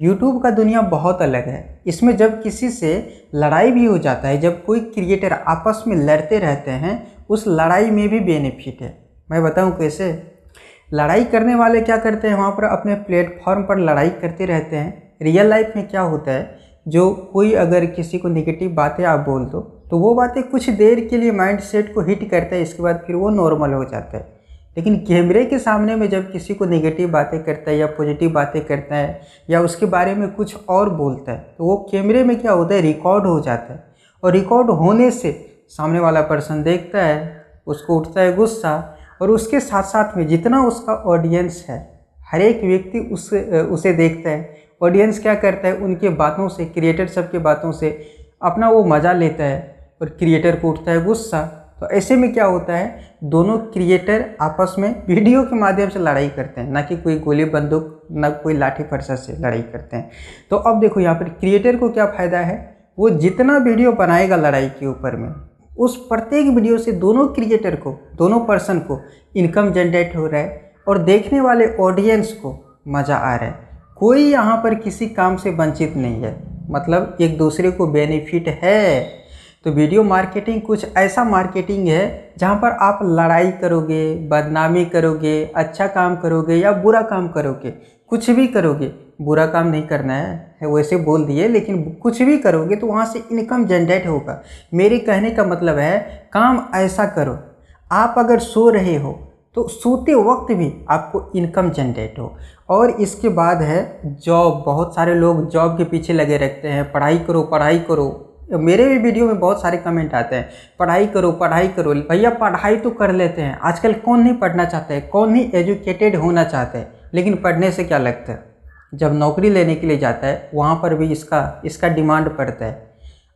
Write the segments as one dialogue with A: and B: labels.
A: YouTube का दुनिया बहुत अलग है। इसमें जब किसी से लड़ाई भी हो जाता है, जब कोई क्रिएटर आपस में लड़ते रहते हैं, उस लड़ाई में भी बेनिफिट है। मैं बताऊँ कैसे? लड़ाई करने वाले क्या करते हैं? वहाँ पर अपने प्लेटफॉर्म पर लड़ाई करते रहते हैं। रियल लाइफ में क्या होता है? जो कोई अगर किसी को निगेटिव बातें आप बोल दो तो वो बातें कुछ देर के लिए माइंड सेट को हिट करता है, इसके बाद फिर वो नॉर्मल हो जाता है। लेकिन कैमरे के सामने में जब किसी को नेगेटिव बातें करता है या पॉजिटिव बातें करता है या उसके बारे में कुछ और बोलता है तो वो कैमरे में क्या होता है? रिकॉर्ड हो जाता है। और रिकॉर्ड होने से सामने वाला पर्सन देखता है, उसको उठता है गुस्सा और उसके साथ साथ में जितना उसका ऑडियंस है, हर एक व्यक्ति उस, उसे देखता है। ऑडियंस क्या करता है? उनके बातों से क्रिएटर सब के बातों से अपना वो मज़ा लेता है और क्रिएटर को उठता है गुस्सा तो ऐसे में क्या होता है, दोनों क्रिएटर आपस में वीडियो के माध्यम से लड़ाई करते हैं, ना कि कोई गोली बंदूक, ना कोई लाठी फरसा से लड़ाई करते हैं। तो अब देखो यहाँ पर क्रिएटर को क्या फ़ायदा है, वो जितना वीडियो बनाएगा लड़ाई के ऊपर में, उस प्रत्येक वीडियो से दोनों क्रिएटर को, दोनों पर्सन को इनकम जनरेट हो रहा है और देखने वाले ऑडियंस को मज़ा आ रहा है। कोई यहाँ पर किसी काम से वंचित नहीं है मतलब एक दूसरे को बेनिफिट है। तो वीडियो मार्केटिंग कुछ ऐसा मार्केटिंग है जहाँ पर आप लड़ाई करोगे, बदनामी करोगे अच्छा काम करोगे या बुरा काम करोगे, कुछ भी करोगे, बुरा काम नहीं करना है वैसे बोल दिए, लेकिन कुछ भी करोगे तो वहाँ से इनकम जनरेट होगा। मेरे कहने का मतलब है, काम ऐसा करो, आप अगर सो रहे हो तो सोते वक्त भी आपको इनकम जनरेट हो। और इसके बाद है जॉब बहुत सारे लोग जॉब के पीछे लगे रहते हैं, पढ़ाई करो पढ़ाई करो। मेरे भी वीडियो में बहुत सारे कमेंट आते हैं, पढ़ाई करो पढ़ाई करो। भैया, पढ़ाई तो कर लेते हैं। आजकल कौन नहीं पढ़ना चाहते हैं, कौन नहीं एजुकेटेड होना चाहते हैं, लेकिन पढ़ने से क्या लगता है? जब नौकरी लेने के लिए जाता है, वहाँ पर भी इसका इसका डिमांड पड़ता है।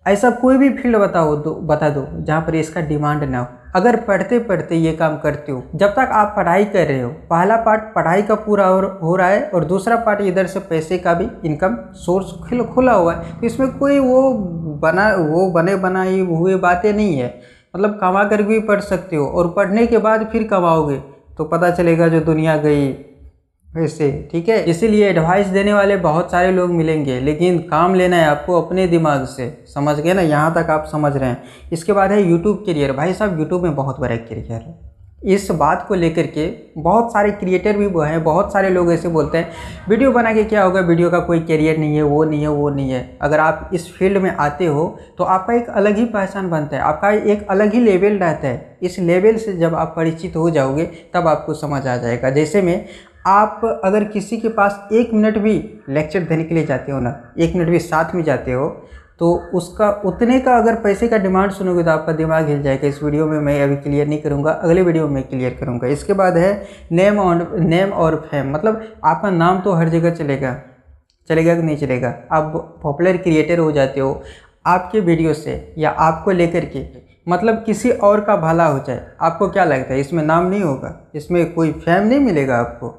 A: ऐसा कोई भी फ़ील्ड बताओ दो, बता दो, जहाँ पर इसका डिमांड ना हो। अगर पढ़ते पढ़ते ये काम करते हो, जब तक आप पढ़ाई कर रहे हो, पहला पार्ट पढ़ाई का पूरा हो रहा है और दूसरा पार्ट इधर से पैसे का भी इनकम सोर्स खुला हुआ है तो इसमें कोई वो बना, वो बने बनाई हुए बातें नहीं है। मतलब कमा कर भी पढ़ सकते हो और पढ़ने के बाद फिर कमाओगे तो पता चलेगा जो दुनिया गई। वैसे ठीक है? इसीलिए एडवाइस देने वाले बहुत सारे लोग मिलेंगे, लेकिन काम लेना है आपको अपने दिमाग से, समझ गए ना? यहाँ तक आप समझ रहे हैं। इसके बाद है यूट्यूब करियर भाई साहब यूट्यूब में बहुत बड़ा करियर है। इस बात को लेकर के बहुत सारे क्रिएटर भी वो हैं, बहुत सारे लोग ऐसे बोलते हैं, वीडियो बना के क्या होगा? वीडियो का कोई करियर नहीं है, वो नहीं है, वो नहीं है। अगर आप इस फ़ील्ड में आते हो तो आपका एक अलग ही पहचान बनता है, आपका एक अलग ही लेवल रहता है। इस लेवल से जब आप परिचित हो जाओगे, तब आपको समझ आ जाएगा। जैसे में आप अगर किसी के पास एक मिनट भी लेक्चर देने के लिए जाते हो ना, एक मिनट भी साथ में जाते हो तो उसका, उतने का अगर पैसे का डिमांड सुनोगे तो आपका दिमाग हिल जाएगा। इस वीडियो में मैं अभी क्लियर नहीं करूँगा, अगले वीडियो में क्लियर करूँगा। इसके बाद है नेम और नेम और फेम मतलब आपका नाम तो हर जगह चलेगा चलेगा कि नहीं चलेगा। आप पॉपुलर क्रिएटर हो जाते हो, आपके वीडियो से या आपको लेकर के मतलब किसी और का भला हो जाए, आपको क्या लगता है? इसमें नाम नहीं होगा, इसमें कोई फैम नहीं मिलेगा आपको।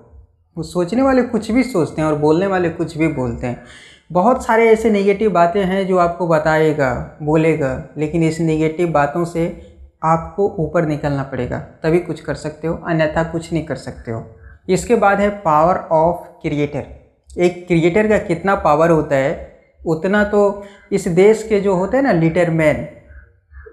A: वो सोचने वाले कुछ भी सोचते हैं और बोलने वाले कुछ भी बोलते हैं। बहुत सारे ऐसे नेगेटिव बातें हैं जो आपको बताएगा, बोलेगा, लेकिन इस नेगेटिव बातों से आपको ऊपर निकलना पड़ेगा। तभी कुछ कर सकते हो, अन्यथा कुछ नहीं कर सकते हो। इसके बाद है पावर ऑफ़ क्रिएटर एक क्रिएटर का कितना पावर होता है, उतना तो इस देश के जो होते हैं ना लीडर मैन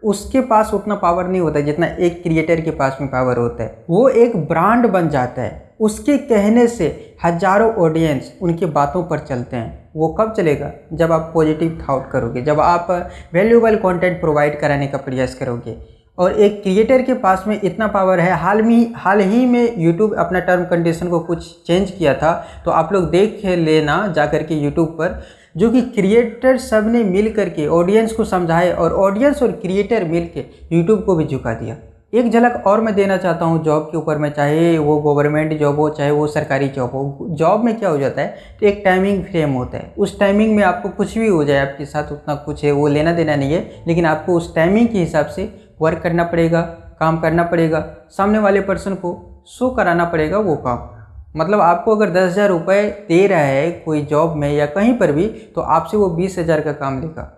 A: उसके पास उतना पावर नहीं होता जितना एक क्रिएटर के पास में पावर होता है। वो एक ब्रांड बन जाता है। उसके कहने से हज़ारों ऑडियंस उनकी बातों पर चलते हैं। वो कब चलेगा? जब आप पॉजिटिव थाउट करोगे, जब आप वैल्यूबल कंटेंट प्रोवाइड कराने का प्रयास करोगे। और एक क्रिएटर के पास में इतना पावर है, हाल में, हाल ही में यूट्यूब अपना टर्म कंडीशन को कुछ चेंज किया था तो आप लोग देख लेना जा कर के यूट्यूब पर, जो कि क्रिएटर सबने मिल करके ऑडियंस को समझाए और ऑडियंस और क्रिएटर मिल के यूट्यूब को भी झुका दिया। एक झलक और मैं देना चाहता हूँ जॉब के ऊपर में, चाहे वो गवर्नमेंट जॉब हो, चाहे वो सरकारी जॉब हो। जॉब में क्या हो जाता है? तो एक टाइमिंग फ्रेम होता है। उस टाइमिंग में आपको कुछ भी हो जाए, आपके साथ उतना कुछ है, वो लेना देना नहीं है, लेकिन आपको उस टाइमिंग के हिसाब से वर्क करना पड़ेगा, काम करना पड़ेगा, सामने वाले पर्सन को शो कराना पड़ेगा वो काम। मतलब आपको अगर दस हज़ार रुपये दे रहा है कोई जॉब में या कहीं पर भी तो आपसे वो बीस हज़ार का काम लेगा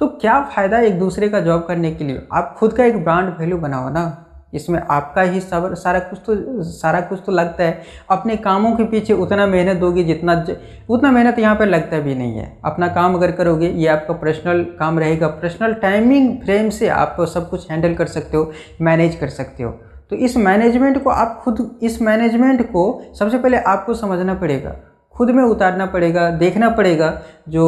A: तो क्या फ़ायदा एक दूसरे का जॉब करने के लिए? आप खुद का एक ब्रांड वैल्यू बनाओ ना। इसमें आपका ही सब सारा कुछ तो सारा कुछ तो लगता है। अपने कामों के पीछे उतना मेहनत दोगे जितना ज, उतना मेहनत यहाँ पर लगता भी नहीं है। अपना काम अगर करोगे ये आपका पर्सनल काम रहेगा। पर्सनल टाइमिंग फ्रेम से आप सब कुछ हैंडल कर सकते हो मैनेज कर सकते हो। तो इस मैनेजमेंट को आप खुद इस मैनेजमेंट को सबसे पहले आपको समझना पड़ेगा। खुद में उतारना पड़ेगा, देखना पड़ेगा जो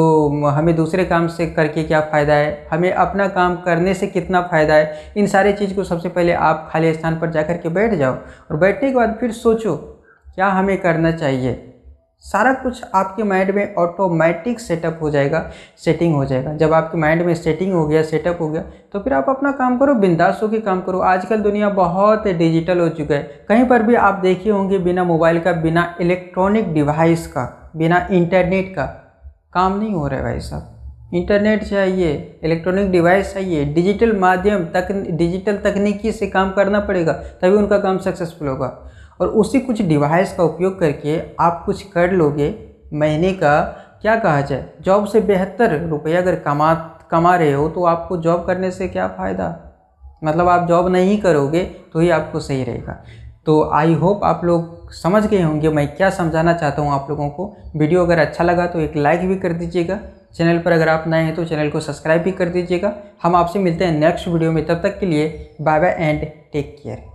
A: हमें दूसरे काम से करके क्या फ़ायदा है, हमें अपना काम करने से कितना फ़ायदा है। इन सारे चीज़ को सबसे पहले आप खाली स्थान पर जा कर के बैठ जाओ और बैठने के बाद फिर सोचो, क्या हमें करना चाहिए? सारा कुछ आपके माइंड में ऑटोमेटिक सेटअप हो जाएगा सेटिंग हो जाएगा। जब आपके माइंड में सेटिंग हो गया सेटअप हो गया तो फिर आप अपना काम करो, बिंदास होकर काम करो। आजकल दुनिया बहुत डिजिटल हो चुका है। कहीं पर भी आप देखे होंगे बिना मोबाइल का, बिना इलेक्ट्रॉनिक डिवाइस का, बिना इंटरनेट का, काम नहीं हो रहा है भाई साहब। इंटरनेट चाहिए इलेक्ट्रॉनिक डिवाइस चाहिए डिजिटल माध्यम तक डिजिटल तकनीकी से काम करना पड़ेगा, तभी उनका काम सक्सेसफुल होगा। और उसी कुछ डिवाइस का उपयोग करके आप कुछ कर लोगे महीने का। क्या कहा जाए? जॉब से बेहतर रुपया अगर कमा कमा रहे हो तो आपको जॉब करने से क्या फ़ायदा? मतलब आप जॉब नहीं करोगे तो ही आपको सही रहेगा। तो आई होप आप लोग समझ गए होंगे। मैं क्या समझाना चाहता हूँ आप लोगों को। वीडियो अगर अच्छा लगा तो एक लाइक भी कर दीजिएगा। चैनल पर अगर आप नए हैं तो चैनल को सब्सक्राइब भी कर दीजिएगा। हम आपसे मिलते हैं नेक्स्ट वीडियो में। तब तक के लिए bye bye and take care